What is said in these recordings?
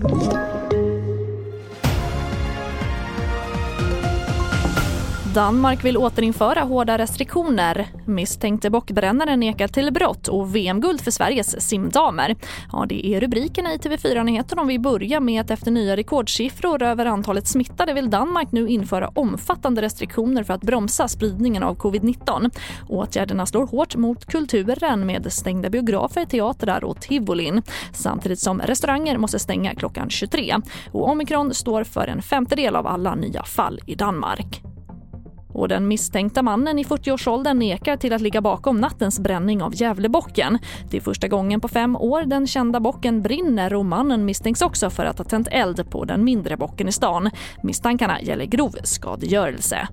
Thank you. Danmark vill återinföra hårda restriktioner. Misstänkte bockbrännare nekar till brott och VM-guld för Sveriges simdamer. Ja, det är rubrikerna i TV4-nyheterna om vi börjar med att efter nya rekordsiffror över antalet smittade vill Danmark nu införa omfattande restriktioner för att bromsa spridningen av covid-19. Åtgärderna slår hårt mot kulturen med stängda biografer, teatrar och tivolin samtidigt som restauranger måste stänga klockan 23. Och omikron står för en femtedel av alla nya fall i Danmark. Och den misstänkta mannen i 40-årsåldern nekar till att ligga bakom nattens bränning av Gävlebocken. Det är första gången på fem år den kända bocken brinner och mannen misstänks också för att ha tänt eld på den mindre bocken i stan. Misstankarna gäller grov skadegörelse.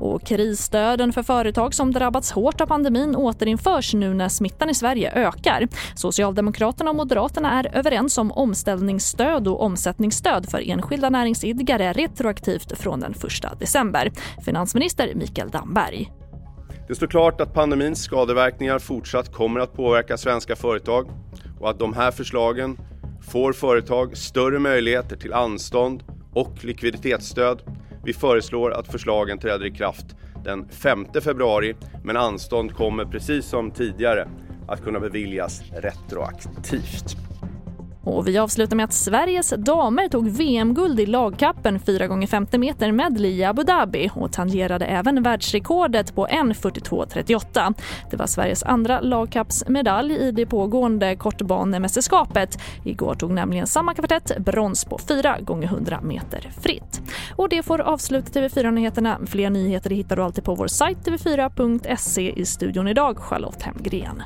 Och krisstöden för företag som drabbats hårt av pandemin återinförs nu när smittan i Sverige ökar. Socialdemokraterna och Moderaterna är överens om omställningsstöd och omsättningsstöd för enskilda näringsidkare retroaktivt från den 1 december. Finansminister Mikael Damberg. Det står klart att pandemins skadeverkningar fortsatt kommer att påverka svenska företag och att de här förslagen får företag större möjligheter till anstånd och likviditetsstöd vi föreslår att förslagen träder i kraft den 5 februari men anstånd kommer precis som tidigare att kunna beviljas retroaktivt. Och vi avslutar med att Sveriges damer tog VM-guld i lagkappen 4 x 50 meter medley i Abu Dhabi och tangerade även världsrekordet på 1.42.38. Det var Sveriges andra lagkappsmedalj i det pågående kortbanemästerskapet. Igår tog nämligen samma kvartett brons på 4 x 100 meter fritt. Och det får avsluta TV4-nyheterna. Fler nyheter hittar du alltid på vår sajt tv4.se. I studion idag Charlotte Hemgren.